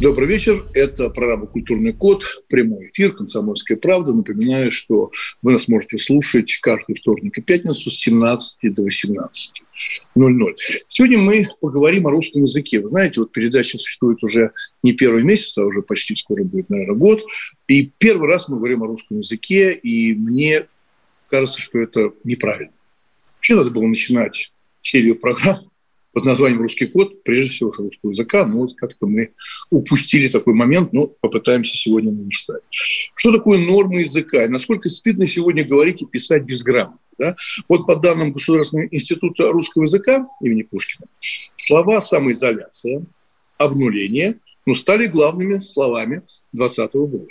Добрый вечер. Это программа «Культурный код», прямой эфир «Комсомольская правда». Напоминаю, что вы нас можете слушать каждый вторник и пятницу с 17 до 18.00. Сегодня мы поговорим о русском языке. Вы знаете, вот передача существует уже не первый месяц, а уже почти скоро будет, наверное, год. И первый раз мы говорим о русском языке, и мне кажется, что это неправильно. Вообще надо было начинать серию программ под названием «Русский код», прежде всего, с русского языка, но вот как-то мы упустили такой момент, но попытаемся сегодня наверстать. Что такое нормы языка? И насколько стыдно сегодня говорить и писать безграмотно? Да? Вот по данным Государственного института русского языка имени Пушкина, слова «самоизоляция», «обнуление» ну, стали главными словами 2020 года.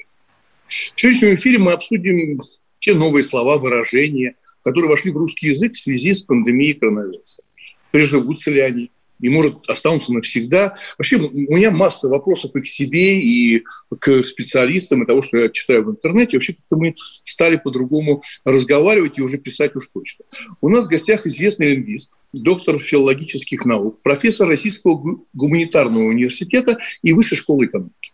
В сегодняшнем эфире мы обсудим те новые слова, выражения, которые вошли в русский язык в связи с пандемией коронавируса приживутся ли они, и, может, останутся навсегда. Вообще, у меня масса вопросов и к себе, и к специалистам, и того, что я читаю в интернете. Вообще, как-то мы стали по-другому разговаривать и уже писать уж точно. У нас в гостях известный лингвист, доктор филологических наук, профессор Российского гуманитарного университета и Высшей школы экономики.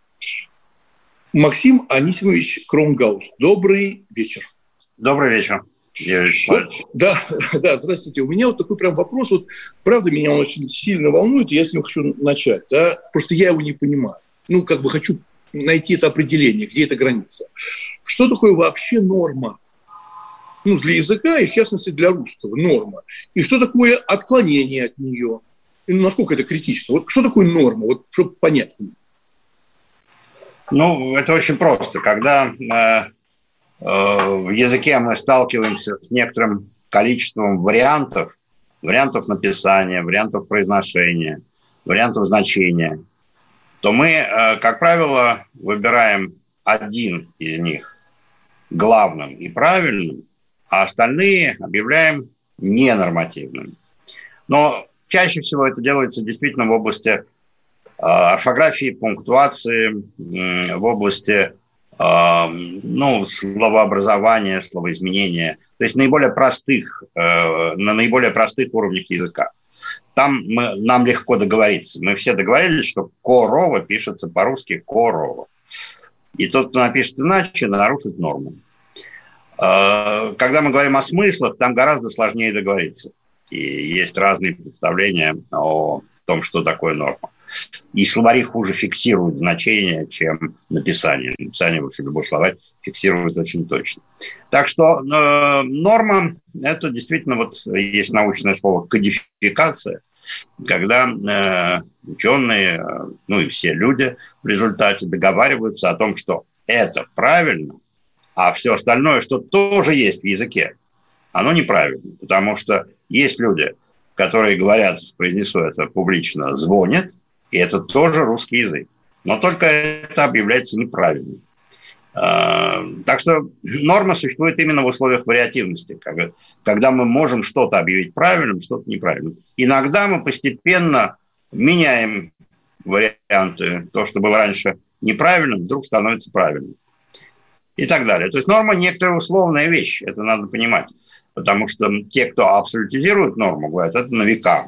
Максим Анисимович Кромгаус. Добрый вечер. Добрый вечер. Вот, да, да, здравствуйте. У меня вот такой прям вопрос, вот правда меня он очень сильно волнует, и я с ним хочу начать, да, просто я его не понимаю. Ну, как бы хочу найти это определение, где эта граница. Что такое вообще норма? Ну, для языка и, в частности, для русского норма. И что такое отклонение от нее? И насколько это критично? Вот что такое норма? Вот чтобы понять. Ну, это очень просто. Когда Э, в языке мы сталкиваемся с некоторым количеством вариантов, вариантов написания, вариантов произношения, вариантов значения, то мы, э, как правило, выбираем один из них главным и правильным, а остальные объявляем ненормативными. Но чаще всего это делается действительно в области э, орфографии, пунктуации, в области ну, словообразование, словоизменение, то есть наиболее простых, э, на наиболее простых уровнях языка. Там мы, нам легко договориться. Мы все договорились, что корова пишется по-русски корова. И тот, кто напишет иначе, нарушит норму. Э, когда мы говорим о смыслах, там гораздо сложнее договориться. И есть разные представления о том, что такое норма. И словари хуже фиксируют значение, чем написание. Написание, вообще, любой словарь фиксирует очень точно. Так что э, норма – это действительно, вот есть научное слово «кодификация», когда э, ученые, э, ну и все люди в результате договариваются о том, что это правильно, а все остальное, что тоже есть в языке, оно неправильно. Потому что есть люди, которые говорят, произнесу это публично, звонят – и это тоже русский язык. Но только это объявляется неправильным. А, так что норма существует именно в условиях вариативности, когда мы можем что-то объявить правильным, что-то неправильным. Иногда мы постепенно меняем варианты. То, что было раньше неправильным, вдруг становится правильным. И так далее. То есть норма некоторая условная вещь, это надо понимать. Потому что те, кто абсолютизирует норму, говорят, это на века.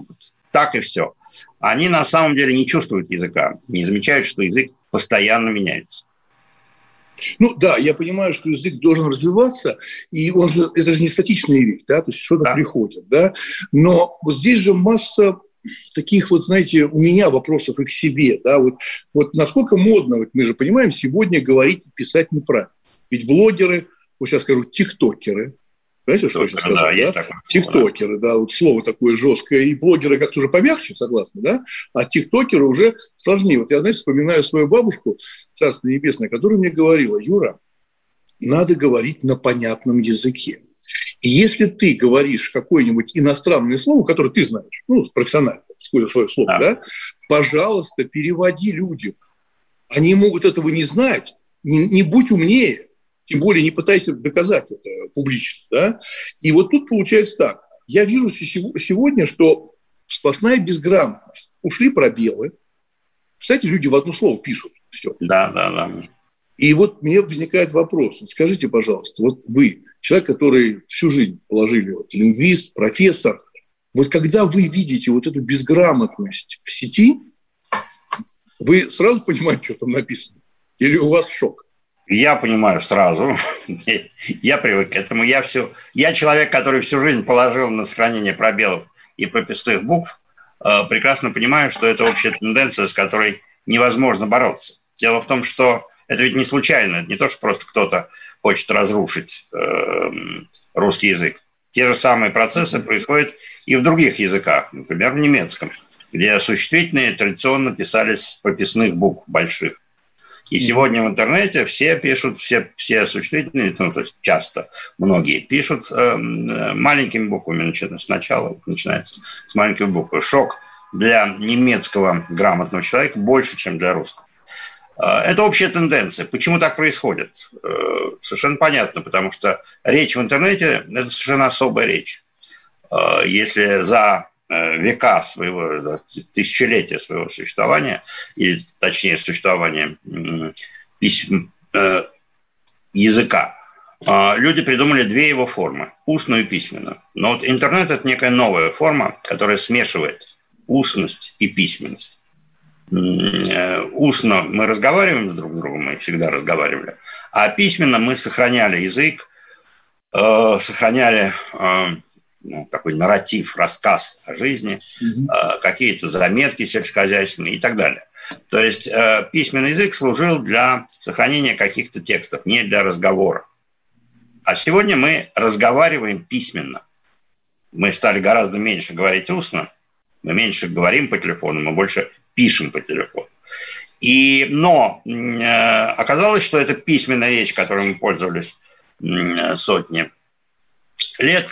Так и все они на самом деле не чувствуют языка, не замечают, что язык постоянно меняется. Ну да, я понимаю, что язык должен развиваться, и он же, это же не статичная вещь, да, то есть что-то да. приходит, да. Но вот здесь же масса таких вот, знаете, у меня вопросов и к себе, да, вот, вот насколько модно, вот мы же понимаем, сегодня говорить и писать неправильно. Ведь блогеры, вот сейчас скажу, тиктокеры, знаете, что я сейчас сказал? Да, да? Тиктокеры, да, вот слово такое жесткое. И блогеры как-то уже помягче, согласны, да? А тиктокеры уже сложнее. Вот я, знаете, вспоминаю свою бабушку, Царство Небесное, которая мне говорила, Юра, надо говорить на понятном языке. И если ты говоришь какое-нибудь иностранное слово, которое ты знаешь, ну, профессионально, свое слово, да, да пожалуйста, переводи людям. Они могут этого не знать. Не, не будь умнее, тем более не пытайся доказать это публично. Да? И вот тут получается так. Я вижу сегодня, что сплошная безграмотность. Ушли пробелы. Кстати, люди в одно слово пишут. Все. Да, да, да. И вот мне возникает вопрос. Скажите, пожалуйста, вот вы, человек, который всю жизнь положили, вот, лингвист, профессор, вот когда вы видите вот эту безграмотность в сети, вы сразу понимаете, что там написано? Или у вас шок? Я понимаю сразу. я привык к этому. Я, все, я человек, который всю жизнь положил на сохранение пробелов и прописных букв. Э, прекрасно понимаю, что это общая тенденция, с которой невозможно бороться. Дело в том, что это ведь не случайно. Не то, что просто кто-то хочет разрушить э, русский язык. Те же самые процессы происходят и в других языках, например, в немецком, где существительные традиционно писались прописных букв больших. И сегодня в интернете все пишут, все, все существительные, ну, то есть часто многие пишут э, маленькими буквами начинается, сначала, начинается с маленькой буквы. Шок для немецкого грамотного человека больше, чем для русского. Э, это общая тенденция. Почему так происходит? Э, совершенно понятно, потому что речь в интернете – это совершенно особая речь. Э, если за Э, века своего, тысячелетия своего существования, или точнее существования писем, э, языка, а, люди придумали две его формы – устную и письменную. Но вот интернет – это некая новая форма, которая смешивает устность и письменность. Э, устно мы разговариваем друг с другом, мы всегда разговаривали, а письменно мы сохраняли язык, сохраняли ну, такой нарратив, рассказ о жизни, mm-hmm. какие-то заметки сельскохозяйственные и так далее. То есть э, письменный язык служил для сохранения каких-то текстов, не для разговора. А сегодня мы разговариваем письменно. Мы стали гораздо меньше говорить устно, мы меньше говорим по телефону, мы больше пишем по телефону. И, но э, оказалось, что эта письменная речь, которой мы пользовались э, сотни лет,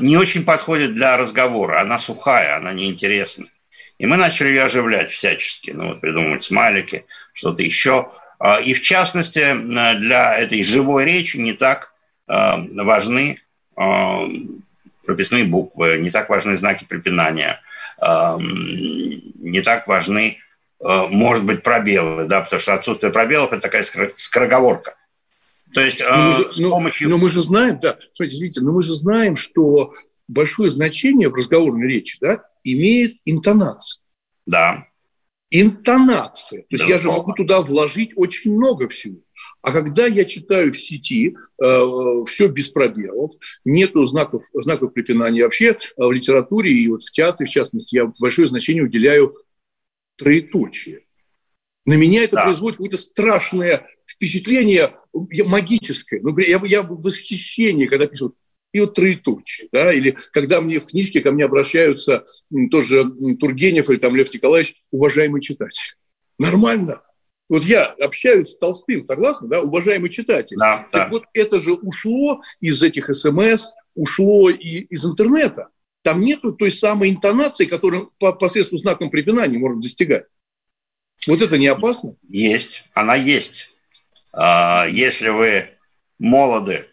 не очень подходит для разговора. Она сухая, она неинтересная. И мы начали ее оживлять всячески. Ну, вот придумывать смайлики, что-то еще. А, и в частности, для этой живой речи не так а, важны прописные буквы, не так важны знаки препинания, не так важны, может быть, пробелы, да, потому что отсутствие пробелов – это такая скороговорка. То есть но мы, же, но, помощью... но мы же знаем, да, смотрите, видите, но мы же знаем, что большое значение в разговорной речи да, имеет интонация. Да. Интонация. То есть да, я же могу туда вложить очень много всего. А когда я читаю в сети э, все без пробелов, нету знаков, знаков препинания вообще э, в литературе и вот в театре, в частности, я большое значение уделяю троеточие. На меня это да. производит какое-то страшное впечатление магическое. Ну, я, я в восхищении, когда пишут и вот троеточие, да, или когда мне в книжке ко мне обращаются тоже Тургенев или там Лев Николаевич, уважаемый читатель. Нормально. Вот я общаюсь с Толстым, согласны, да, уважаемый читатель. Да, так да. вот это же ушло из этих СМС, ушло и из интернета. Там нету той самой интонации, которую по, посредством знаком препинания можно достигать. Вот это не опасно? Есть, она есть. А, если вы молоды,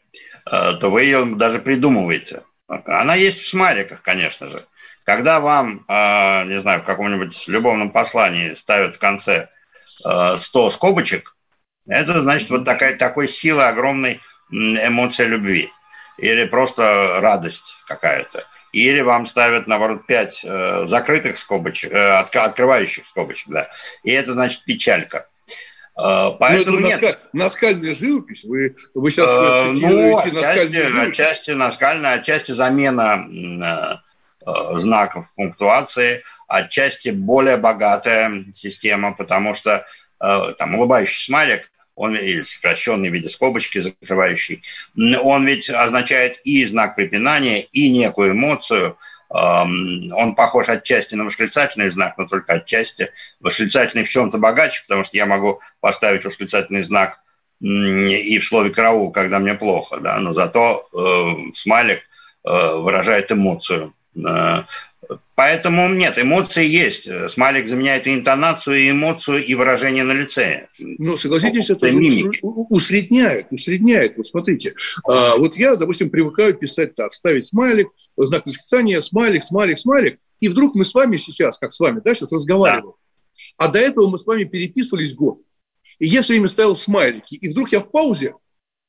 а, то вы ее даже придумываете. Она есть в смайликах, конечно же. Когда вам, а, не знаю, в каком-нибудь любовном послании ставят в конце 100 скобочек, это значит вот такая, такой сила огромной эмоция любви. Или просто радость какая-то. Или вам ставят, наоборот, 5 э, закрытых скобочек, э, открывающих скобочек, да. И это значит печалька. Поэтому ну, это нет. наскальная живопись. Вы, вы сейчас а, ну, отчасти, отчасти наскальная, отчасти замена э, знаков пунктуации, отчасти более богатая система, потому что э, там улыбающий смайлик, он или сокращенный в виде скобочки закрывающий, он ведь означает и знак препинания, и некую эмоцию – он похож отчасти на восклицательный знак, но только отчасти. Восклицательный в чем-то богаче, потому что я могу поставить восклицательный знак и в слове «караул», когда мне плохо, да, но зато э, смайлик э, выражает эмоцию. Э, Поэтому нет, эмоции есть. Смайлик заменяет и интонацию, и эмоцию, и выражение на лице. Но согласитесь, это мимики. усредняет, усредняет. Вот смотрите, а, вот я, допустим, привыкаю писать так, ставить смайлик, знак восклицания, смайлик, смайлик, смайлик, и вдруг мы с вами сейчас, как с вами, да, сейчас разговариваем. Да. А до этого мы с вами переписывались год. И я все время ставил смайлики. И вдруг я в паузе,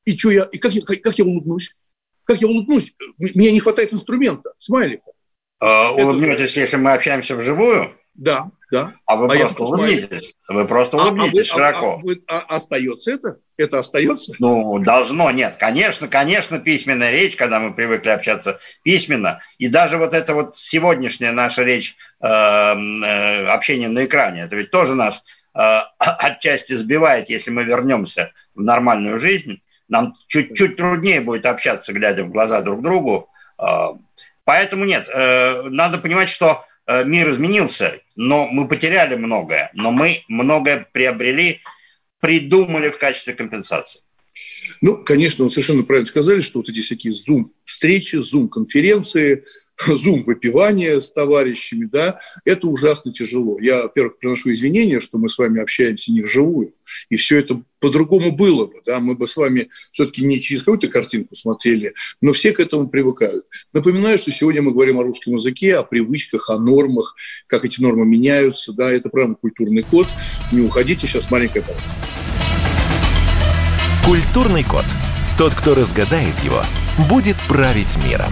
и что я, и как я, как, как я улыбнусь? Как я улыбнусь? Мне не хватает инструмента, смайлика. А, улыбнетесь, если мы общаемся вживую? Да, да. А вы а просто улыбнитесь. Вы просто улыбнитесь а, а, широко. А, а, вы, а, остается это? Это остается? Ну, должно, нет. Конечно, конечно, письменная речь, когда мы привыкли общаться письменно. И даже вот эта вот сегодняшняя наша речь, э, э, общение на экране, это ведь тоже нас э, отчасти сбивает, если мы вернемся в нормальную жизнь. Нам чуть-чуть труднее будет общаться, глядя в глаза друг другу. Э, Поэтому нет, э, надо понимать, что э, мир изменился, но мы потеряли многое, но мы многое приобрели, придумали в качестве компенсации. Ну, конечно, вы совершенно правильно сказали, что вот эти всякие зум-встречи, зум-конференции, зум-выпивание с товарищами, да, это ужасно тяжело. Я, во-первых, приношу извинения, что мы с вами общаемся не вживую, и все это по-другому было бы, да, мы бы с вами все-таки не через какую-то картинку смотрели, но все к этому привыкают. Напоминаю, что сегодня мы говорим о русском языке, о привычках, о нормах, как эти нормы меняются, да, это прямо культурный код. Не уходите, сейчас маленькая пауза. Культурный код. Тот, кто разгадает его, будет править миром.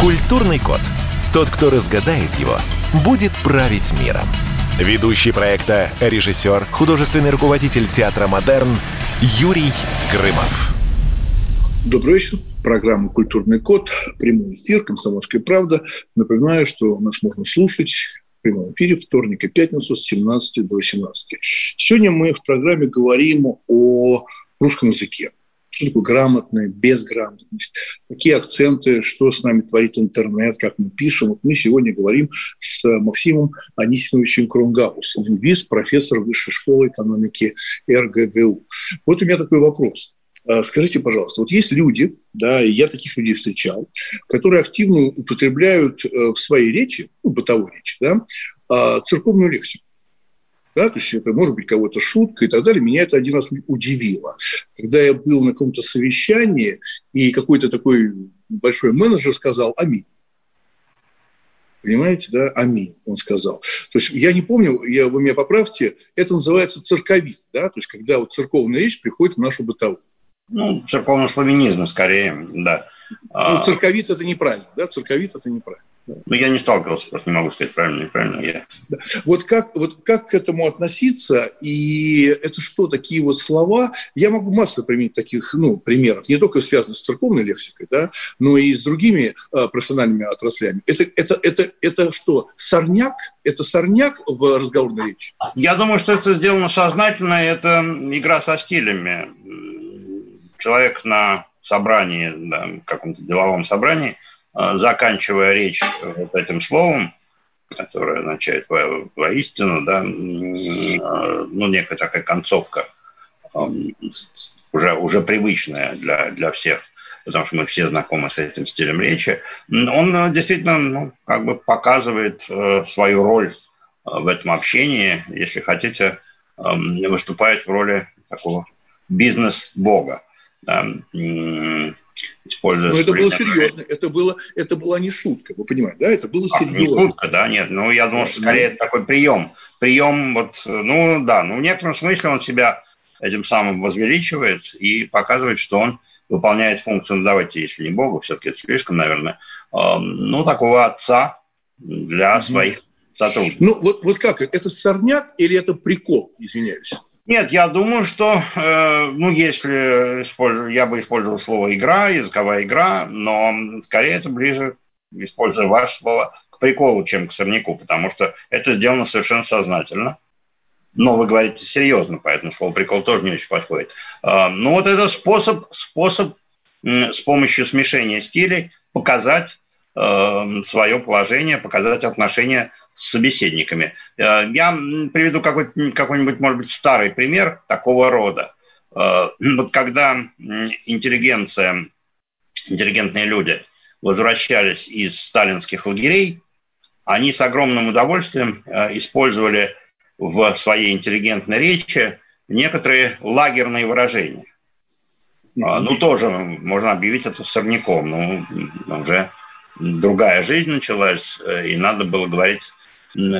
Культурный код. Тот, кто разгадает его, будет править миром. Ведущий проекта, режиссер, художественный руководитель театра «Модерн» Юрий Грымов. Добрый вечер. Программа «Культурный код». Прямой эфир «Комсомольская правда». Напоминаю, что нас можно слушать в прямом эфире вторник и пятницу с 17 до 18. Сегодня мы в программе говорим о русском языке что такое грамотная, безграмотность, какие акценты, что с нами творит интернет, как мы пишем. Вот мы сегодня говорим с Максимом Анисимовичем Крунгаусом, лингвист, профессор Высшей школы экономики РГГУ. Вот у меня такой вопрос. А, скажите, пожалуйста, вот есть люди, да, и я таких людей встречал, которые активно употребляют э, в своей речи, ну, бытовой речи, да, церковную лексику да, то есть это может быть кого-то шутка и так далее. Меня это один раз удивило. Когда я был на каком-то совещании, и какой-то такой большой менеджер сказал «Аминь». Понимаете, да? Аминь, он сказал. То есть я не помню, я, вы меня поправьте, это называется церковит, да? То есть когда вот церковная речь приходит в нашу бытовую. Ну, церковно-славянизм скорее, да. Ну, церковит – это неправильно, да? Церковит – это неправильно. Ну, я не сталкивался, просто не могу сказать правильно, неправильно я. Вот, как, вот как к этому относиться, и это что, такие вот слова, я могу массу применить таких ну, примеров, не только связанных с церковной лексикой, да, но и с другими э, профессиональными отраслями. Это, это, это, это что, сорняк? Это сорняк в разговорной речи? Я думаю, что это сделано сознательно, это игра со стилями. Человек на собрании, да, каком-то деловом собрании – а, заканчивая речь вот этим словом, которое означает во, воистину, да, ну, некая такая концовка, уже, уже привычная для, для всех, потому что мы все знакомы с этим стилем речи, он э, действительно ну, как бы показывает э, свою роль в этом общении, если хотите, выступает в роли такого бизнес-бога используя... Но это было серьезно, это, было, это была не шутка, вы понимаете, да, это было серьезно. А, не шутка, да, нет, ну я думал, что скорее это такой прием, прием вот, ну да, ну в некотором смысле он себя этим самым возвеличивает и показывает, что он выполняет функцию, ну давайте, если не Бога, все-таки это слишком, наверное, ну такого отца для своих сотрудников. Ну вот, вот как, это сорняк или это прикол, извиняюсь? Нет, я думаю, что, э, ну, если я бы использовал слово «игра», языковая игра, но скорее это ближе, используя ваше слово, к приколу, чем к сорняку, потому что это сделано совершенно сознательно. Но вы говорите серьезно, поэтому слово «прикол» тоже не очень подходит. Э, ну, вот это способ, способ с помощью смешения стилей показать свое положение, показать отношения с собеседниками. Э, я приведу какой-нибудь, какой может быть, старый пример такого рода. Э, вот когда интеллигенция, интеллигентные люди возвращались из сталинских лагерей, они с огромным удовольствием э, использовали в своей интеллигентной речи некоторые лагерные выражения. Ну, тоже можно объявить это сорняком, но уже другая жизнь началась, э, и надо было говорить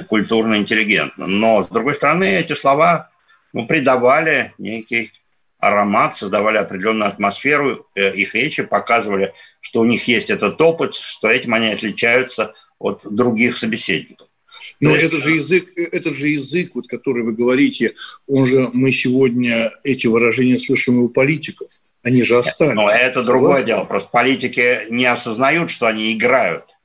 культурно интеллигентно. Но, с другой стороны, эти слова ну, придавали некий аромат, создавали определенную атмосферу э, их речи, показывали, что у них есть этот опыт, что этим они отличаются от других собеседников. Но есть... это же язык, э, этот же язык, вот, который вы говорите, он же мы сегодня эти выражения слышим у политиков. Они же остались. Но это другое дело. Просто политики не осознают, что они играют.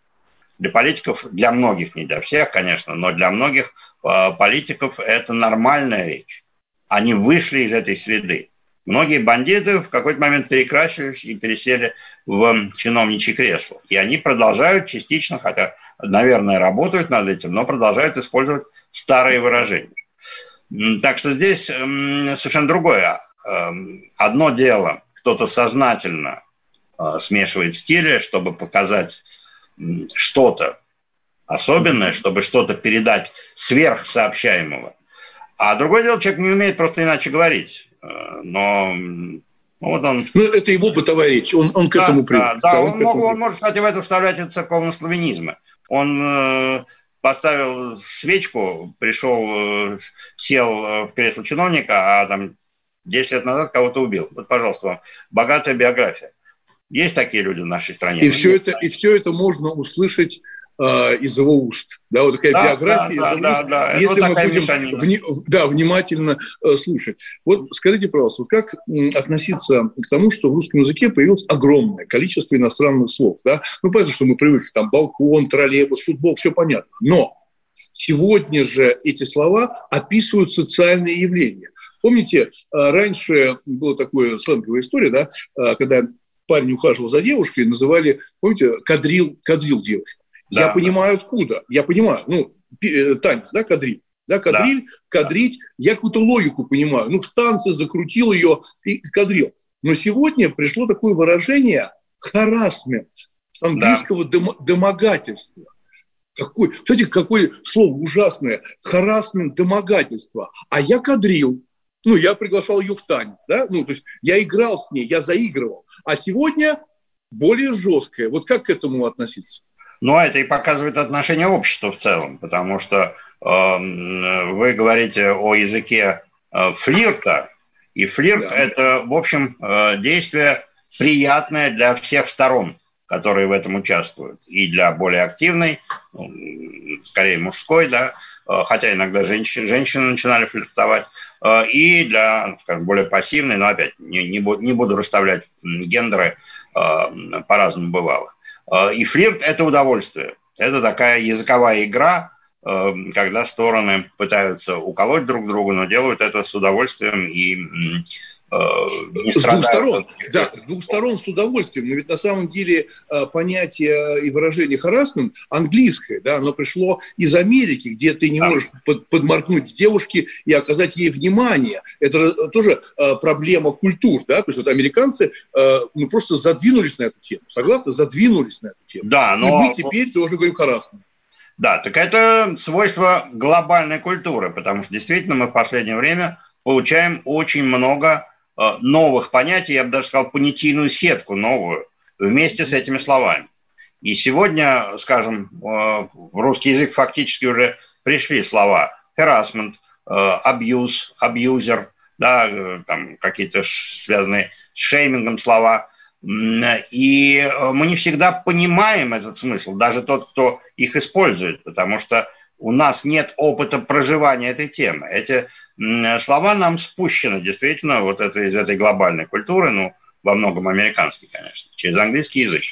Для политиков, для многих, не для всех, конечно, но для многих э, политиков это нормальная речь. Они вышли из этой среды. Многие бандиты в какой-то момент перекрасились и пересели в чиновничье кресло. И они продолжают частично, хотя, наверное, работают над этим, но продолжают использовать старые выражения. Так что здесь совершенно другое. Эм, одно дело кто-то сознательно э, смешивает стили, чтобы показать что-то особенное, чтобы что-то передать сверхсообщаемого. А другое дело, человек не умеет просто иначе говорить. Э, но ну, вот он... Ну, это его бытовая речь, он, он к да, этому привык. Да, да, да он, он, мог, он может, кстати, в это вставлять и церковнославянизмы. Он э, поставил свечку, пришел, э, сел э, в кресло чиновника, а там 10 лет назад кого-то убил. Вот, пожалуйста, вам богатая биография. Есть такие люди в нашей стране? И, все это, и все это можно услышать э, из его уст. Да, вот такая да, биография да, да, уст, да, если вот мы будем вни, да, внимательно э, слушать. Вот скажите, пожалуйста, как относиться к тому, что в русском языке появилось огромное количество иностранных слов? Да? Ну, понятно, что мы привыкли, там, балкон, троллейбус, футбол, все понятно. Но сегодня же эти слова описывают социальные явления. Помните, э, раньше была такая сленговая история, да, э, когда парень ухаживал за девушкой, называли, помните, кадрил, кадрил девушку. Да, я да. понимаю, откуда. Я понимаю, ну, э, танец, да, кадриль. Да, кадриль, да. кадрить, я какую-то логику понимаю. Ну, в танце закрутил ее и кадрил. Но сегодня пришло такое выражение харасмент, с английского да. домогательства. Какой, кстати, какое слово ужасное. Харасмент, домогательство. А я кадрил ну, я приглашал ее в танец, да, ну, то есть я играл с ней, я заигрывал. А сегодня более жесткое. Вот как к этому относиться? Ну, это и показывает отношение общества в целом, потому что э, вы говорите о языке э, флирта, и флирт да. – это, в общем, э, действие приятное для всех сторон, которые в этом участвуют, и для более активной, скорее мужской, да, хотя иногда женщины, женщины начинали флиртовать, Э, и для, скажем, более пассивной, но опять не, не, буду, не буду расставлять гендеры, э, по-разному бывало. Э, и флирт – это удовольствие. Это такая языковая игра, когда стороны пытаются уколоть друг друга, но делают это с удовольствием и Э, не с двух сторон, да, с двух сторон с удовольствием. Но ведь на самом деле э, понятие и выражение харасмент английское, да, оно пришло из Америки, где ты не да. можешь под, подморкнуть девушке и оказать ей внимание. Это тоже э, проблема культур, да, то есть вот американцы ну, просто задвинулись на эту тему, согласны? Задвинулись на эту тему. Да, но... И мы теперь тоже говорим харасмент. Да, так это свойство глобальной культуры, потому что действительно мы в последнее время получаем очень много Э, новых понятий, я бы даже сказал, понятийную сетку новую вместе с этими словами. И сегодня, скажем, э, в русский язык фактически уже пришли слова harassment, абьюз, э, абьюзер, да, там какие-то связанные с шеймингом слова. И мы не всегда понимаем этот смысл, даже тот, кто их использует, потому что у нас нет опыта проживания этой темы. Эти слова нам спущены, действительно, вот это из этой глобальной культуры, ну, во многом американский, конечно, через английский язык.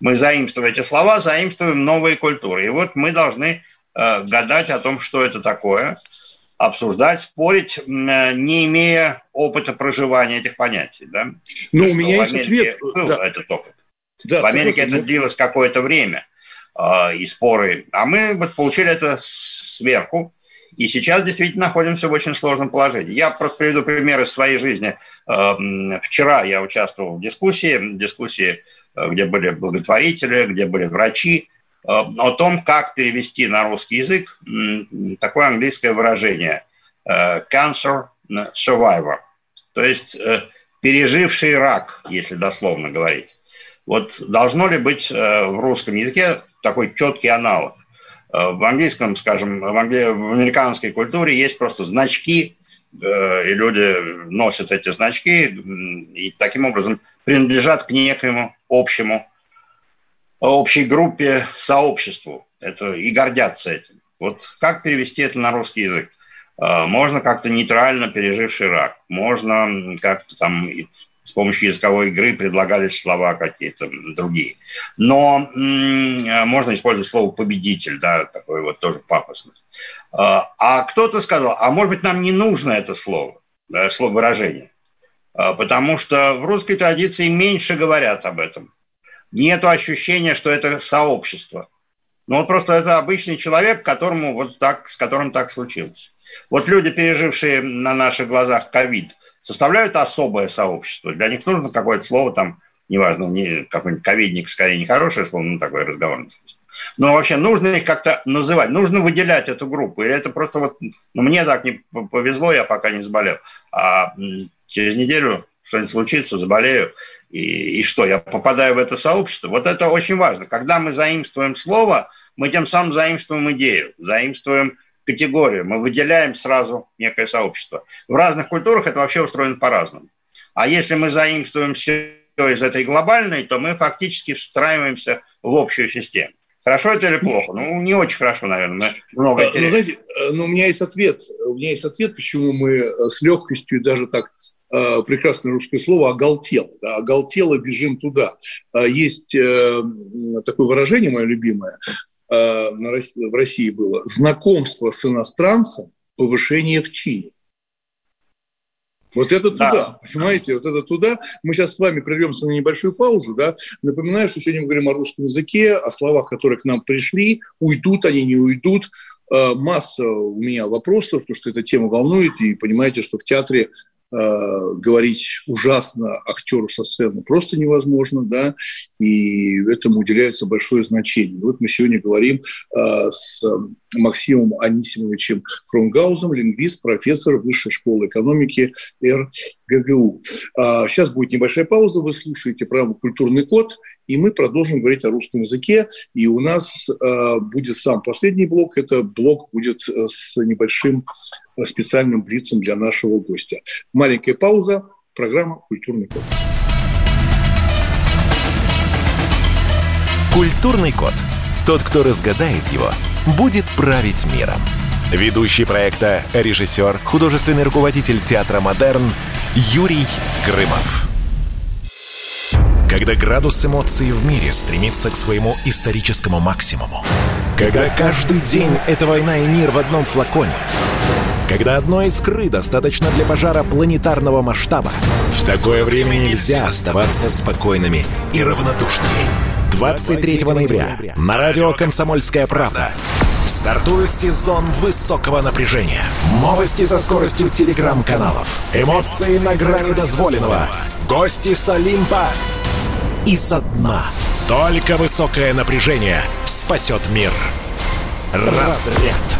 Мы заимствуем эти слова, заимствуем новые культуры. И вот мы должны э, гадать о том, что это такое, обсуждать, спорить, э, не имея опыта проживания этих понятий. Да? Ну, у меня есть ответ. Был да. этот опыт. Да, в Америке это длилось какое-то время, э, и споры. А мы вот получили это сверху, и сейчас действительно находимся в очень сложном положении. Я просто приведу пример из своей жизни. Эм, вчера я участвовал в дискуссии, дискуссии, э, где были благотворители, где были врачи, э, о том, как перевести на русский язык такое английское выражение э, «cancer survivor», то есть переживший рак, если дословно говорить. Вот должно ли быть в русском языке такой четкий аналог? Э, в английском, скажем, в, англи... в американской культуре есть просто значки, э, и люди носят эти значки и таким образом принадлежат к некоему общему, общей группе, сообществу. Это и гордятся этим. Вот как перевести это на русский язык? Э, можно как-то нейтрально переживший рак, можно как-то там с помощью языковой игры предлагались слова какие-то другие. Но можно использовать слово «победитель», да, такое вот тоже пафосное. А, а кто-то сказал, а может быть, нам не нужно это слово, да, слово выражение, а, потому что в русской традиции меньше говорят об этом. Нет ощущения, что это сообщество. Ну вот просто это обычный человек, которому вот так, с которым так случилось. Вот люди, пережившие на наших глазах ковид, составляют особое сообщество. Для них нужно какое-то слово там, неважно, не, какой-нибудь ковидник, скорее нехорошее слово, ну, такое разговорное смысл. Но вообще нужно их как-то называть, нужно выделять эту группу. Или это просто вот, ну, мне так не повезло, я пока не заболел. А через неделю что-нибудь случится, заболею, и, и что, я попадаю в это сообщество? Вот это очень важно. Когда мы заимствуем слово, мы тем самым заимствуем идею, заимствуем категорию, мы выделяем сразу некое сообщество. В разных культурах это вообще устроено по-разному. А если мы заимствуем все из этой глобальной, то мы фактически встраиваемся в общую систему. Хорошо это или плохо? Ну, не очень хорошо, наверное. Мы много ну, знаете, ну, у меня есть ответ. У меня есть ответ, почему мы э, с легкостью, даже так э, прекрасное русское слово «оголтело». Да, «Оголтело» бежим туда. Есть такое выражение мое любимое. Э, в России было знакомство с иностранцем, повышение в чине. Вот это туда, да. понимаете, вот это туда. Мы сейчас с вами прервемся на небольшую паузу, да. Напоминаю, что сегодня мы говорим о русском языке, о словах, которые к нам пришли. Уйдут они, не уйдут. Э, масса у меня вопросов, потому что эта тема волнует, и понимаете, что в театре говорить ужасно актеру со сцены просто невозможно, да, и этому уделяется большое значение. Вот мы сегодня говорим э, с Максимом Анисимовичем Кронгаузом, лингвист, профессор Высшей школы экономики РГГУ. А сейчас будет небольшая пауза, вы слушаете программу «Культурный код», и мы продолжим говорить о русском языке. И у нас э, будет сам последний блок, это блок будет э, с небольшим э, специальным блицем для нашего гостя. Маленькая пауза, программа «Культурный код». Культурный код. Тот, кто разгадает его – будет править миром. Ведущий проекта, режиссер, художественный руководитель театра «Модерн» Юрий Грымов. Когда градус эмоций в мире стремится к своему историческому максимуму. Когда каждый день — это война и мир в одном флаконе. Когда одной искры достаточно для пожара планетарного масштаба. В такое время нельзя оставаться спокойными и равнодушными. 23 ноября на радио «Комсомольская правда» стартует сезон высокого напряжения. Новости со скоростью телеграм-каналов. Эмоции на грани дозволенного. Гости с Олимпа и со дна. Только высокое напряжение спасет мир. Разряд.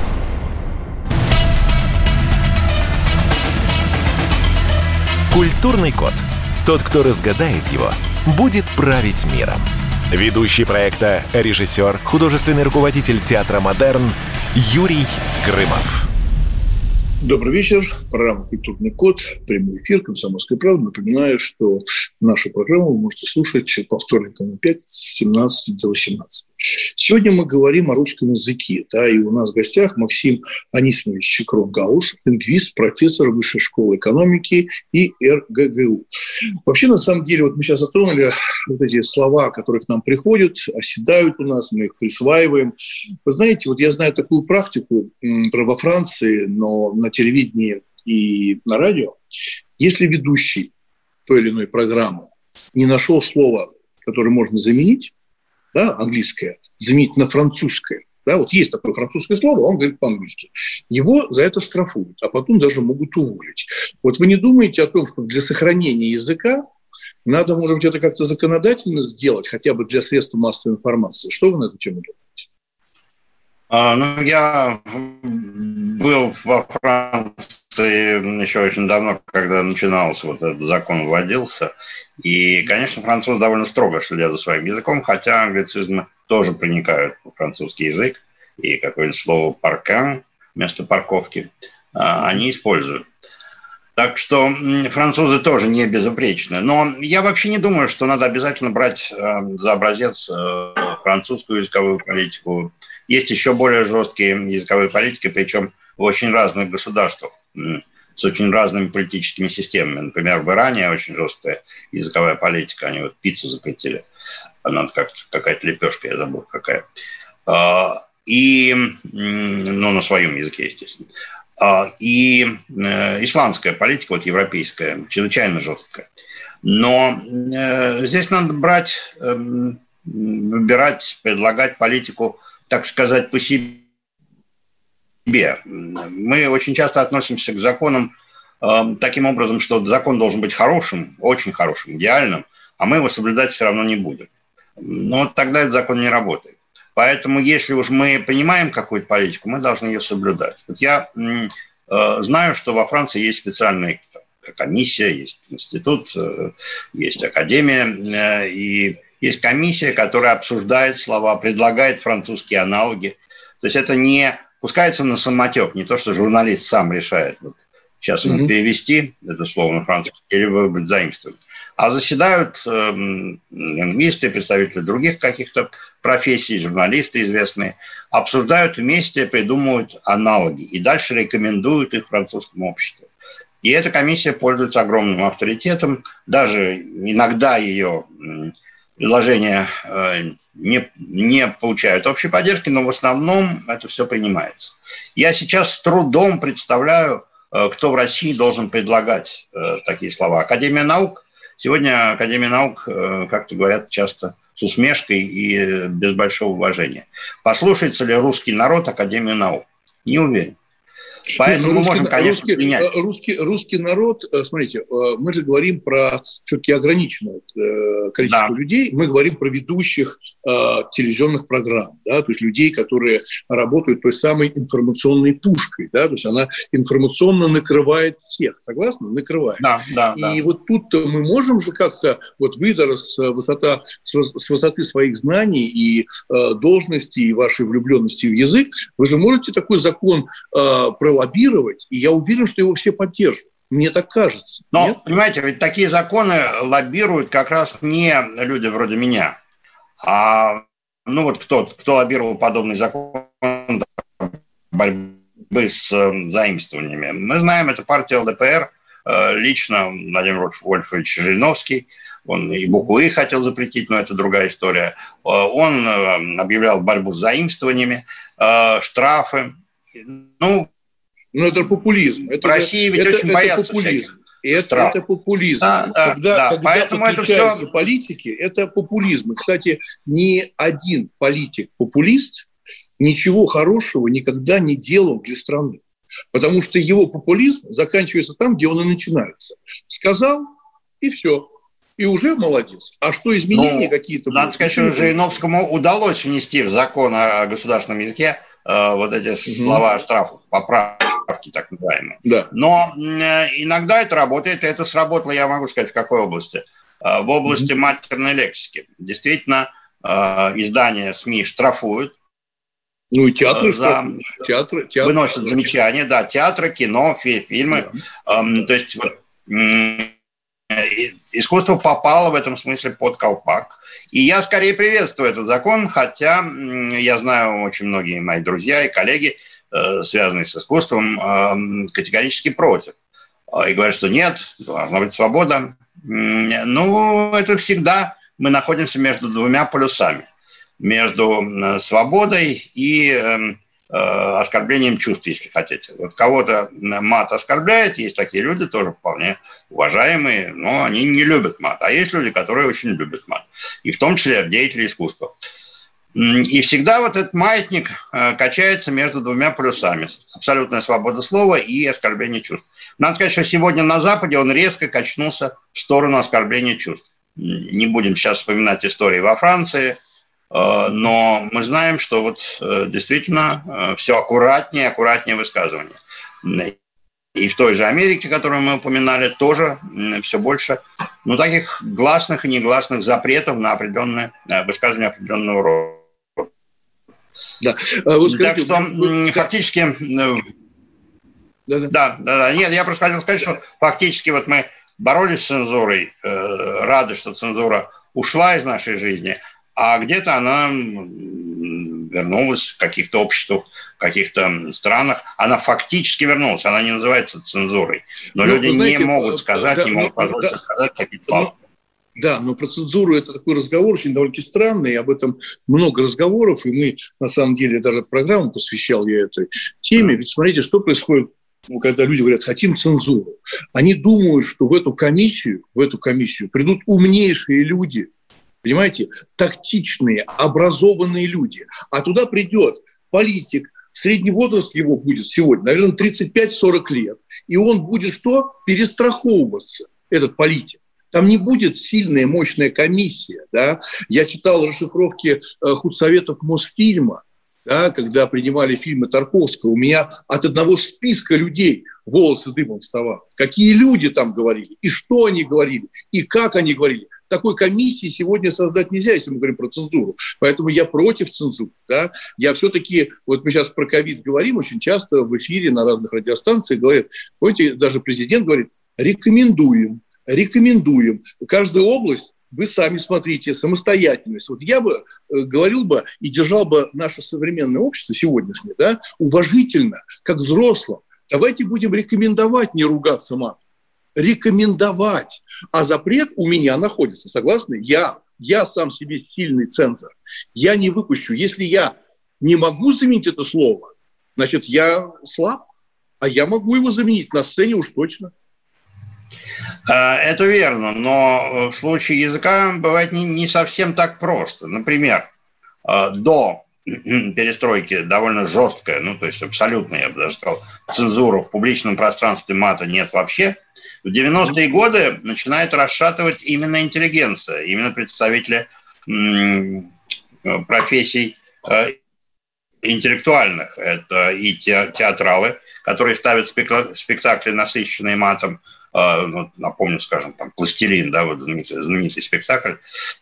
Культурный код. Тот, кто разгадает его, будет править миром. Ведущий проекта, режиссер, художественный руководитель театра «Модерн» Юрий Грымов. Добрый вечер. Программа «Культурный код», прямой эфир «Комсомольской правды». Напоминаю, что нашу программу вы можете слушать по вторникам на 5 с 17 до 18. Сегодня мы говорим о русском языке, да, и у нас в гостях Максим Анисимович Чекров-Гаус, лингвист, профессор Высшей школы экономики и РГГУ. Вообще, на самом деле, вот мы сейчас затронули вот эти слова, которые к нам приходят, оседают у нас, мы их присваиваем. Вы знаете, вот я знаю такую практику во Франции, но на телевидении и на радио, если ведущий той или иной программы не нашел слова, которое можно заменить, да, английское, заменить на французское, да, вот есть такое французское слово, он говорит по-английски. Его за это штрафуют, а потом даже могут уволить. Вот вы не думаете о том, что для сохранения языка надо, может быть, это как-то законодательно сделать, хотя бы для средств массовой информации. Что вы на эту тему думаете? А, ну, я был во Франции еще очень давно, когда начинался вот этот закон вводился. И, конечно, французы довольно строго следят за своим языком, хотя англицизмы тоже проникают в французский язык. И какое-нибудь слово «паркан» вместо парковки а, они используют. Так что французы тоже не безупречны. Но я вообще не думаю, что надо обязательно брать э, за образец э, французскую языковую политику. Есть еще более жесткие языковые политики, причем в очень разных государствах с очень разными политическими системами. Например, в Иране очень жесткая языковая политика. Они вот пиццу запретили. Она как какая-то лепешка, я забыл какая. А, и, ну, на своем языке, естественно. А, и э, исландская политика, вот европейская, чрезвычайно жесткая. Но э, здесь надо брать, эм, выбирать, предлагать политику, так сказать, по себе. Мы очень часто относимся к законам эм, таким образом, что закон должен быть хорошим, очень хорошим, идеальным, а мы его соблюдать все равно не будем. Но тогда этот закон не работает. Поэтому, если уж мы понимаем какую-то политику, мы должны ее соблюдать. Вот я э, знаю, что во Франции есть специальная комиссия, есть институт, э, есть академия, э, и есть комиссия, которая обсуждает слова, предлагает французские аналоги. То есть это не пускается на самотек, не то, что журналист сам решает. Вот сейчас ему mm-hmm. перевести это слово на французский или выбрать заимствовать а заседают э, лингвисты, представители других каких-то профессий, журналисты известные, обсуждают вместе, придумывают аналоги и дальше рекомендуют их французскому обществу. И эта комиссия пользуется огромным авторитетом, даже иногда ее предложения э, не, не получают общей поддержки, но в основном это все принимается. Я сейчас с трудом представляю, э, кто в России должен предлагать э, такие слова. Академия наук – Сегодня Академия наук, как-то говорят часто, с усмешкой и без большого уважения. Послушается ли русский народ Академию наук? Не уверен. Поэтому Нет, ну, русский, можем, конечно, русский, принять. Э, русский, русский народ, э, смотрите, э, мы же говорим про все-таки ограниченное количество да. людей, мы говорим про ведущих э, телевизионных программ, да, то есть людей, которые работают той самой информационной пушкой, да, то есть она информационно накрывает всех, согласны? Накрывает. Да, да, И да. вот тут мы можем же как-то, вот вы с, высота, с высоты своих знаний и э, должности, и вашей влюбленности в язык, вы же можете такой закон э, про лоббировать, и я уверен, что его все поддержат. Мне так кажется. Но, Нет? понимаете, ведь такие законы лоббируют как раз не люди вроде меня, а ну вот кто, кто лоббировал подобный закон борьбы с э, заимствованиями. Мы знаем, это партия ЛДПР, э, лично Владимир Вольфович Жириновский, он и букву «и» хотел запретить, но это другая история. Э, он объявлял борьбу с заимствованиями, штрафы. Ну, но это популизм. Это, в России ведь это, очень это боятся популизм. Это, это популизм. Да, да, когда да. когда Поэтому подключаются это все... политики, это популизм. И, кстати, ни один политик-популист ничего хорошего никогда не делал для страны. Потому что его популизм заканчивается там, где он и начинается. Сказал, и все. И уже молодец. А что изменения ну, какие-то? Надо сказать, что Жириновскому удалось внести в закон о государственном языке э, вот эти угу. слова штрафов, поправки поправки так называемые. Да. Но э, иногда это работает, и это сработало, я могу сказать, в какой области? Э, в области mm-hmm. матерной лексики. Действительно, э, издания СМИ штрафуют. Ну и театры, за... театры, театры выносят замечания, да, театры, кино, фильмы. Да. То есть вот, искусство попало в этом смысле под колпак. И я скорее приветствую этот закон, хотя я знаю очень многие мои друзья и коллеги, связанные с искусством, э, категорически против. И говорят, что нет, должна быть свобода. Ну, это всегда мы находимся между двумя полюсами. Между свободой и эм, э, оскорблением чувств, если хотите. Вот кого-то мат оскорбляет, есть такие люди, тоже вполне уважаемые, но они не любят мат. А есть люди, которые очень любят мат. И в том числе деятели искусства. И всегда вот этот маятник э, качается между двумя полюсами. Абсолютная свобода слова и оскорбление чувств. Надо сказать, что сегодня на Западе он резко качнулся в сторону оскорбления чувств. Не будем сейчас вспоминать истории во Франции, э, но мы знаем, что вот э, действительно все аккуратнее, аккуратнее высказывания. И в той же Америке, которую мы упоминали, тоже все больше ну, таких гласных и негласных запретов на определенное высказывание определенного рода. Да. А вот скажите, так что вы... фактически... Да, да. да, да. Нет, я просто хотел сказать, что фактически вот мы боролись с цензурой, э, рады, что цензура ушла из нашей жизни, а где-то она вернулась в каких-то обществах, в каких-то странах. Она фактически вернулась, она не называется цензурой. Но ну, люди знаете, не могут сказать, да, не могут ну, позволить да, сказать какие-то слова. Да, но про цензуру это такой разговор очень довольно странный, об этом много разговоров, и мы, на самом деле, даже программу посвящал я этой теме. Ведь смотрите, что происходит ну, когда люди говорят, хотим цензуру, они думают, что в эту комиссию, в эту комиссию придут умнейшие люди, понимаете, тактичные, образованные люди, а туда придет политик, средний возраст его будет сегодня, наверное, 35-40 лет, и он будет что? Перестраховываться, этот политик. Там не будет сильная, мощная комиссия. Да? Я читал расшифровки э, худсоветов Мосфильма, да, когда принимали фильмы Тарковского, у меня от одного списка людей волосы дымом вставали. Какие люди там говорили, и что они говорили, и как они говорили. Такой комиссии сегодня создать нельзя, если мы говорим про цензуру. Поэтому я против цензуры. Да? Я все-таки, вот мы сейчас про ковид говорим, очень часто в эфире на разных радиостанциях говорят, помните, даже президент говорит, рекомендуем, рекомендуем. Каждая область вы сами смотрите, самостоятельность. Вот я бы э, говорил бы и держал бы наше современное общество сегодняшнее, да, уважительно, как взрослым. Давайте будем рекомендовать не ругаться матом. Рекомендовать. А запрет у меня находится, согласны? Я, я сам себе сильный цензор. Я не выпущу. Если я не могу заменить это слово, значит, я слаб. А я могу его заменить на сцене уж точно. Э, это верно, но в случае языка бывает не, не совсем так просто. Например, э, до перестройки довольно жесткая, ну то есть абсолютно, я бы даже сказал, цензура в публичном пространстве мата нет вообще. В 90-е годы начинает расшатывать именно интеллигенция, именно представители профессий э, интеллектуальных. Это и театралы, которые ставят спектакли, насыщенные матом, ну, напомню, скажем, там, «Пластилин», да, вот знаменитый, знаменитый спектакль,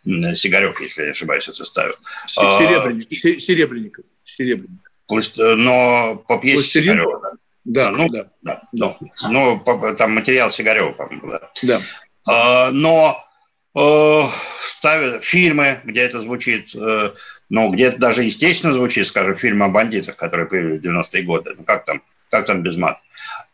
Сигарев, если я не ошибаюсь, это ставил. Серебряник, а, Серебряников, Серебряник. Но по пьесе Пластилин? Сигарева, да. Да, ну, да. да ну, ну, там материал Сигарева, по-моему, да. Да. Но э, ставят фильмы, где это звучит, э, ну, где это даже естественно звучит, скажем, фильмы о бандитах, которые появились в 90-е годы. Ну, как там, как там без мата?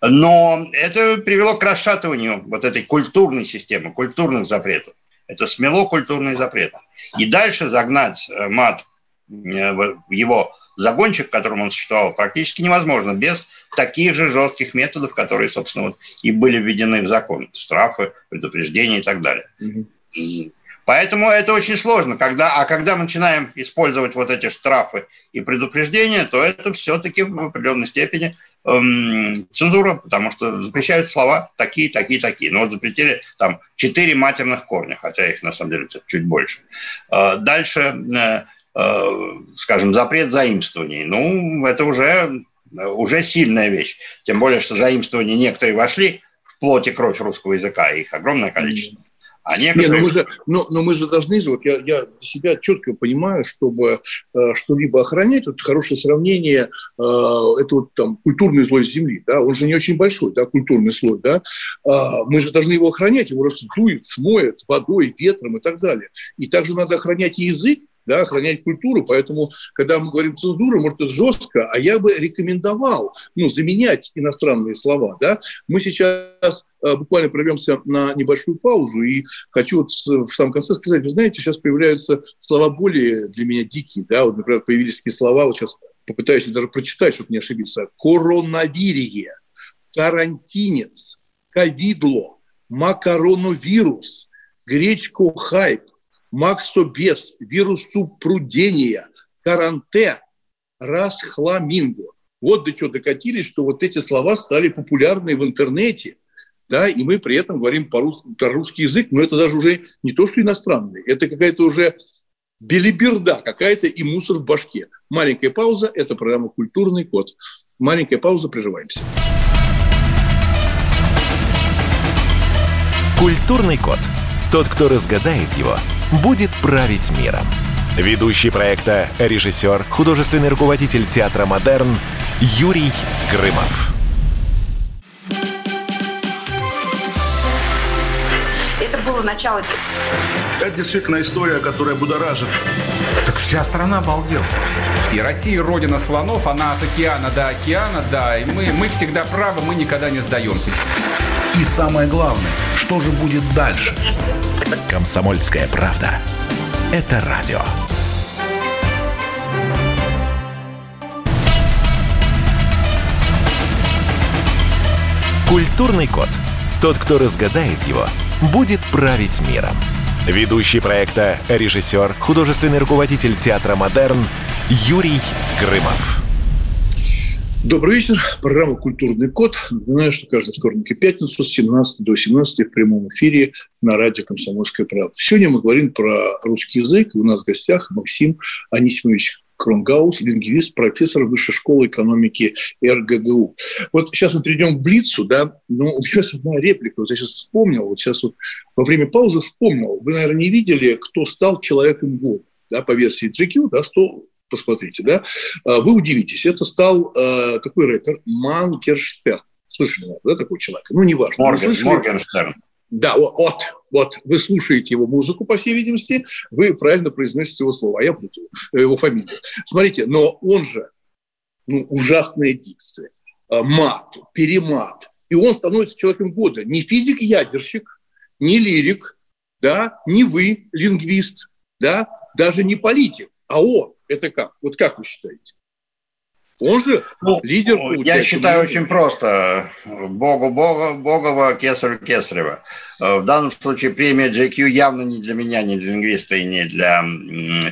Но это привело к расшатыванию вот этой культурной системы, культурных запретов. Это смело культурные запреты. И дальше загнать э, мат э, в его загончик, в котором он существовал, практически невозможно без таких же жестких методов, которые, собственно, вот и были введены в закон. Штрафы, предупреждения и так далее. Mm-hmm. Поэтому это очень сложно. Когда, а когда мы начинаем использовать вот эти штрафы и предупреждения, то это все-таки в определенной степени эм, цензура, потому что запрещают слова такие, такие, такие. Ну вот запретили там четыре матерных корня, хотя их на самом деле чуть больше. Э, дальше, э, э, скажем, запрет заимствований. Ну, это уже, уже сильная вещь. Тем более, что заимствования некоторые вошли в плоть и кровь русского языка, их огромное количество. А некоторые... Не, но мы же, но, но мы же должны же, вот я, я для себя четко понимаю, чтобы э, что-либо охранять, вот хорошее сравнение, э, это вот там культурный слой земли, да, он же не очень большой, да, культурный слой, да, э, мы же должны его охранять, его раздует, смоет водой, ветром и так далее. И также надо охранять язык, да, охранять культуру. Поэтому, когда мы говорим цензура, может, это жестко, а я бы рекомендовал ну, заменять иностранные слова. Да? Мы сейчас э, буквально прервемся на небольшую паузу, и хочу вот в самом конце сказать, вы знаете, сейчас появляются слова более для меня дикие, да, вот, например, появились такие слова, вот сейчас попытаюсь даже прочитать, чтобы не ошибиться, коронавирие, карантинец, ковидло, макароновирус, гречко хайп, максобес, вирусу прудения, каранте, расхламинго. Вот до чего докатились, что вот эти слова стали популярны в интернете, да, и мы при этом говорим по-русски, русский язык, но это даже уже не то, что иностранный, это какая-то уже белиберда какая-то и мусор в башке. Маленькая пауза – это программа «Культурный код». Маленькая пауза, прерываемся. Культурный код. Тот, кто разгадает его – будет править миром. Ведущий проекта, режиссер, художественный руководитель театра «Модерн» Юрий Грымов. Это было начало. Это действительно история, которая будоражит. Так вся страна обалдела. И Россия родина слонов, она от океана до океана, да, и мы, мы всегда правы, мы никогда не сдаемся. И самое главное, что же будет дальше? Комсомольская правда. Это радио. Культурный код. Тот, кто разгадает его, будет править миром. Ведущий проекта, режиссер, художественный руководитель театра «Модерн» Юрий Грымов. Добрый вечер. Программа «Культурный код». Знаю, что каждый вторник и пятницу с 17 до 17 в прямом эфире на радио «Комсомольская правда». Сегодня мы говорим про русский язык. у нас в гостях Максим Анисимович Кронгаус, лингвист, профессор Высшей школы экономики РГГУ. Вот сейчас мы перейдем к Блицу, да, но у меня есть одна реплика, вот я сейчас вспомнил, вот сейчас вот во время паузы вспомнил, вы, наверное, не видели, кто стал человеком года, да, по версии GQ, да, 100 посмотрите, да, а, вы удивитесь. Это стал э, такой рэпер Манкерштерн. Слышали, да, такой человек? Ну, неважно. Морген, Моргенштерн. Да, вот, вот, вы слушаете его музыку, по всей видимости, вы правильно произносите его слово, а я путаю э, его фамилию. Смотрите, но он же, ну, ужасная дикция, э, мат, перемат, и он становится человеком года. Не физик-ядерщик, не лирик, да, не вы, лингвист, да, даже не политик, а он. Это как? Вот как вы считаете? Он же ну, лидер. Я считаю очень просто. Богу Бога, Богова, Кесарю Кесарева. Э, в данном случае премия JQ явно не для меня, не для лингвиста и не для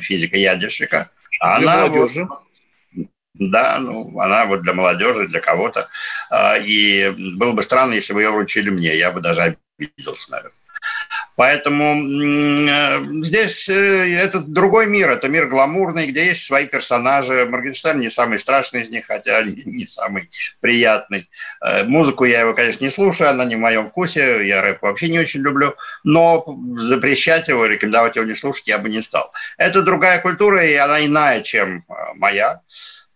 физика-ядерщика. А для она молодежи. Вот, да, ну, она вот для молодежи, для кого-то. Э, и было бы странно, если бы ее вручили мне. Я бы даже обиделся, наверное. Поэтому э, здесь э, это другой мир, это мир гламурный, где есть свои персонажи. Моргенштерн не самый страшный из них, хотя не самый приятный. Э, музыку я его, конечно, не слушаю, она не в моем вкусе, я рэп вообще не очень люблю, но запрещать его, рекомендовать его не слушать я бы не стал. Это другая культура, и она иная, чем моя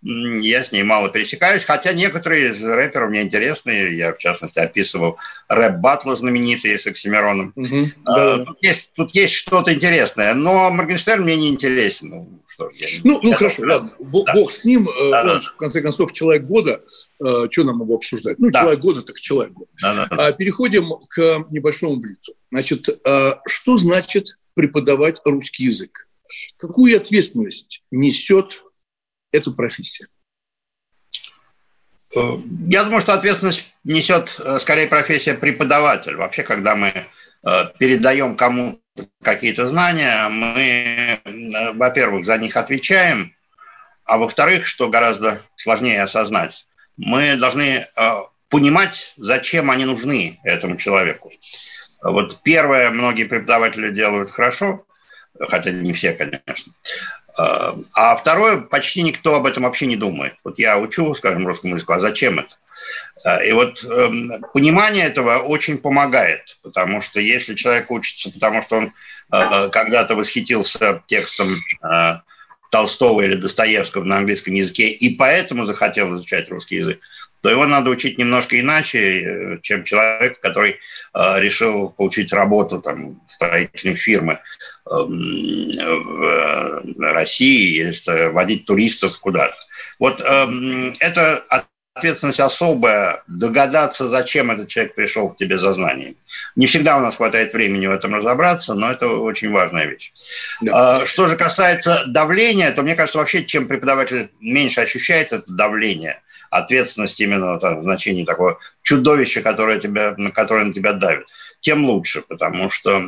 я с ней мало пересекаюсь, хотя некоторые из рэперов мне интересны. Я, в частности, описывал рэп-батлы знаменитые с Оксимироном. Угу, да. тут, есть, тут есть что-то интересное, но Моргенштерн мне не интересен. Ну, что, я ну, ну хорошо, ладно, да. бог с ним. Э, да, он, да. в конце концов, человек года. Э, что нам его обсуждать? Ну, да. человек года, так человек года. Да, да, да. А, переходим к небольшому блицу. Значит, э, что значит преподавать русский язык? Какую ответственность несет эту профессию? Э, я думаю, что ответственность несет э, скорее профессия преподаватель. Вообще, когда мы э, передаем кому-то какие-то знания, мы, во-первых, за них отвечаем, а во-вторых, что гораздо сложнее осознать, мы должны понимать, зачем они нужны этому человеку. Вот первое многие преподаватели делают хорошо, хотя не все, конечно. А второе, почти никто об этом вообще не думает. Вот я учу, скажем, русскому языку, а зачем это? И вот э, понимание этого очень помогает, потому что если человек учится, потому что он э, когда-то восхитился текстом э, Толстого или Достоевского на английском языке и поэтому захотел изучать русский язык, то его надо учить немножко иначе, э, чем человек, который э, решил получить работу там, в строительной фирмы э, в России или водить туристов куда-то. Вот э, это ответственность особая, догадаться, зачем этот человек пришел к тебе за знанием. Не всегда у нас хватает времени в этом разобраться, но это очень важная вещь. Да. Что же касается давления, то мне кажется, вообще, чем преподаватель меньше ощущает это давление, ответственность именно там, в значении такого чудовища, которое, тебя, которое на тебя давит, тем лучше, потому что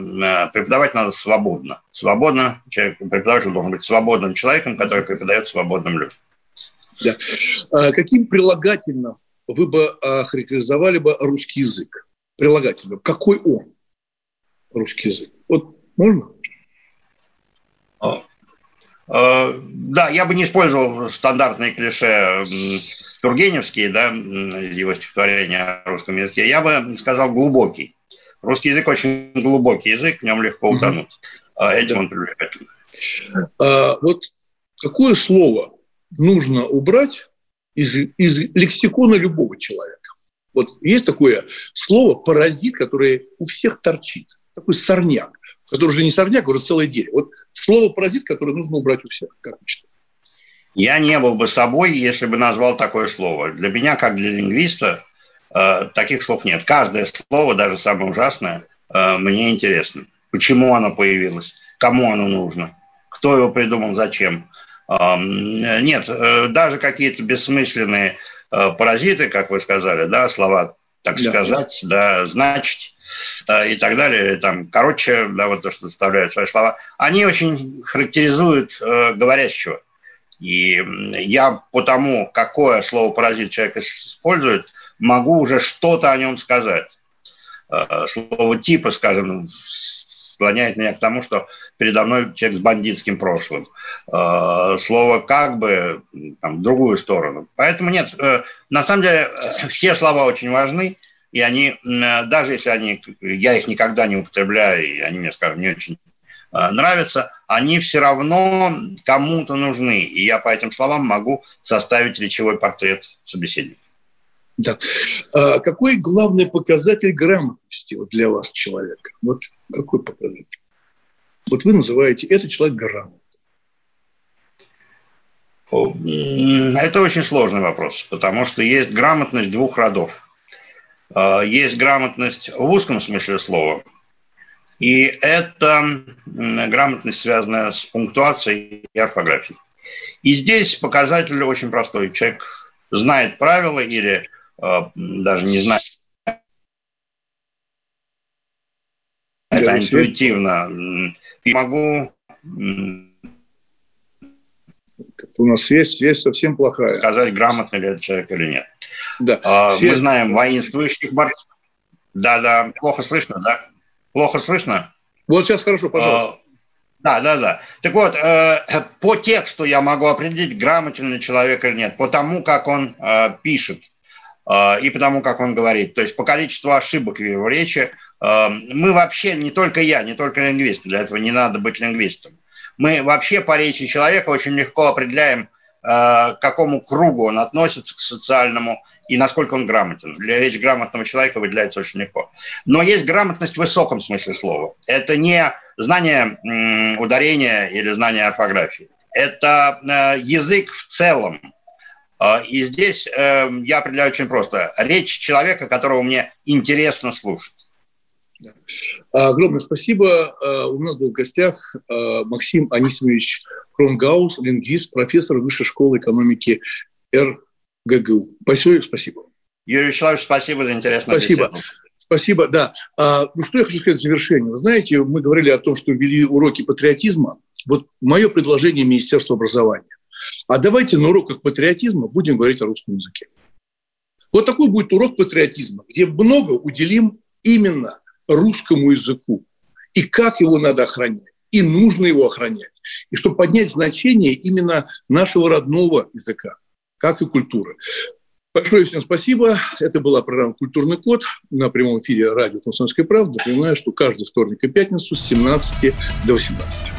преподавать надо свободно. Свободно, человек, преподаватель должен быть свободным человеком, который преподает свободным людям. Да. А каким прилагательным вы бы охарактеризовали бы русский язык? Прилагательным. Какой он, русский язык? Вот можно? А, да, я бы не использовал стандартные клише тургеневские, да, его стихотворения о русском языке. Я бы сказал глубокий. Русский язык очень глубокий язык, в нем легко утонуть. Угу. Этим да. он привлекательный. А, вот какое слово нужно убрать из, из лексикона любого человека. Вот есть такое слово «паразит», которое у всех торчит. Такой сорняк, который уже не сорняк, а уже целое дерево. Вот слово «паразит», которое нужно убрать у всех, как вы считаете? Я не был бы собой, если бы назвал такое слово. Для меня, как для лингвиста, таких слов нет. Каждое слово, даже самое ужасное, э, мне интересно. Почему оно появилось? Кому оно нужно? Кто его придумал? Зачем? Нет, э, даже какие-то бессмысленные э, паразиты, как вы сказали, да, слова так да. сказать, да, значить э, и так далее, там, короче, да, вот то, что составляют свои слова, они очень характеризуют э, говорящего. И я по тому, какое слово паразит человек использует, могу уже что-то о нем сказать. Э, слово типа, скажем, склоняет меня к тому, что передо мной человек с бандитским прошлым. Э, слово «как бы» там, в другую сторону. Поэтому нет, э, на самом деле все слова очень важны, и они, даже если они, я их никогда не употребляю, и они мне, скажем, не очень нравятся, они все равно кому-то нужны. И я по этим словам могу составить речевой портрет собеседника. Да. А какой главный показатель грамотности вот для вас человека? Вот какой показатель? Вот вы называете это человек грамотный. Это очень сложный вопрос, потому что есть грамотность двух родов. А, есть грамотность в узком смысле слова, и это грамотность, связанная с пунктуацией и орфографией. И здесь показатель очень простой. Человек знает правила или даже не знаю, это интуитивно. Могу у нас связь, связь совсем плохая. Сказать, грамотно ли этот человек или нет. Да. А, мы знаем воинствующих борцов. Да, да. Плохо слышно, да? Плохо слышно? Вот сейчас хорошо, пожалуйста. А, да, да, да. Так вот, э, по тексту я могу определить, грамотен ли человек или нет, по тому, как он э, пишет. А, и потому, как он говорит. То есть по количеству ошибок в его речи мы вообще, не только я, не только лингвист, для этого не надо быть лингвистом, мы вообще по речи человека очень легко определяем, а, к какому кругу он относится, к социальному, и насколько он грамотен. Для речи грамотного человека выделяется очень легко. Но есть грамотность в высоком смысле слова. Это не знание ударения или знание орфографии. Это язык в целом, и здесь эм, я определяю очень просто. Речь человека, которого мне интересно слушать. Огромное спасибо. А, у нас был в гостях а, Максим Анисимович Кронгаус, лингвист, профессор Высшей школы экономики РГГУ. Большое спасибо. Юрий Вячеславович, спасибо за интересную Спасибо. Беседу. Спасибо, да. ну, что я хочу сказать в завершение. Вы знаете, мы говорили о том, что ввели уроки патриотизма. Вот мое предложение Министерства образования. А давайте на уроках патриотизма будем говорить о русском языке. Вот такой будет урок патриотизма, где много уделим именно русскому языку и как его надо охранять, и нужно его охранять, и чтобы поднять значение именно нашего родного языка, как и культуры. Большое всем спасибо. Это была программа «Культурный код» на прямом эфире радио «Комсомольская правда». Напоминаю, что каждый вторник и пятницу с 17 до 18.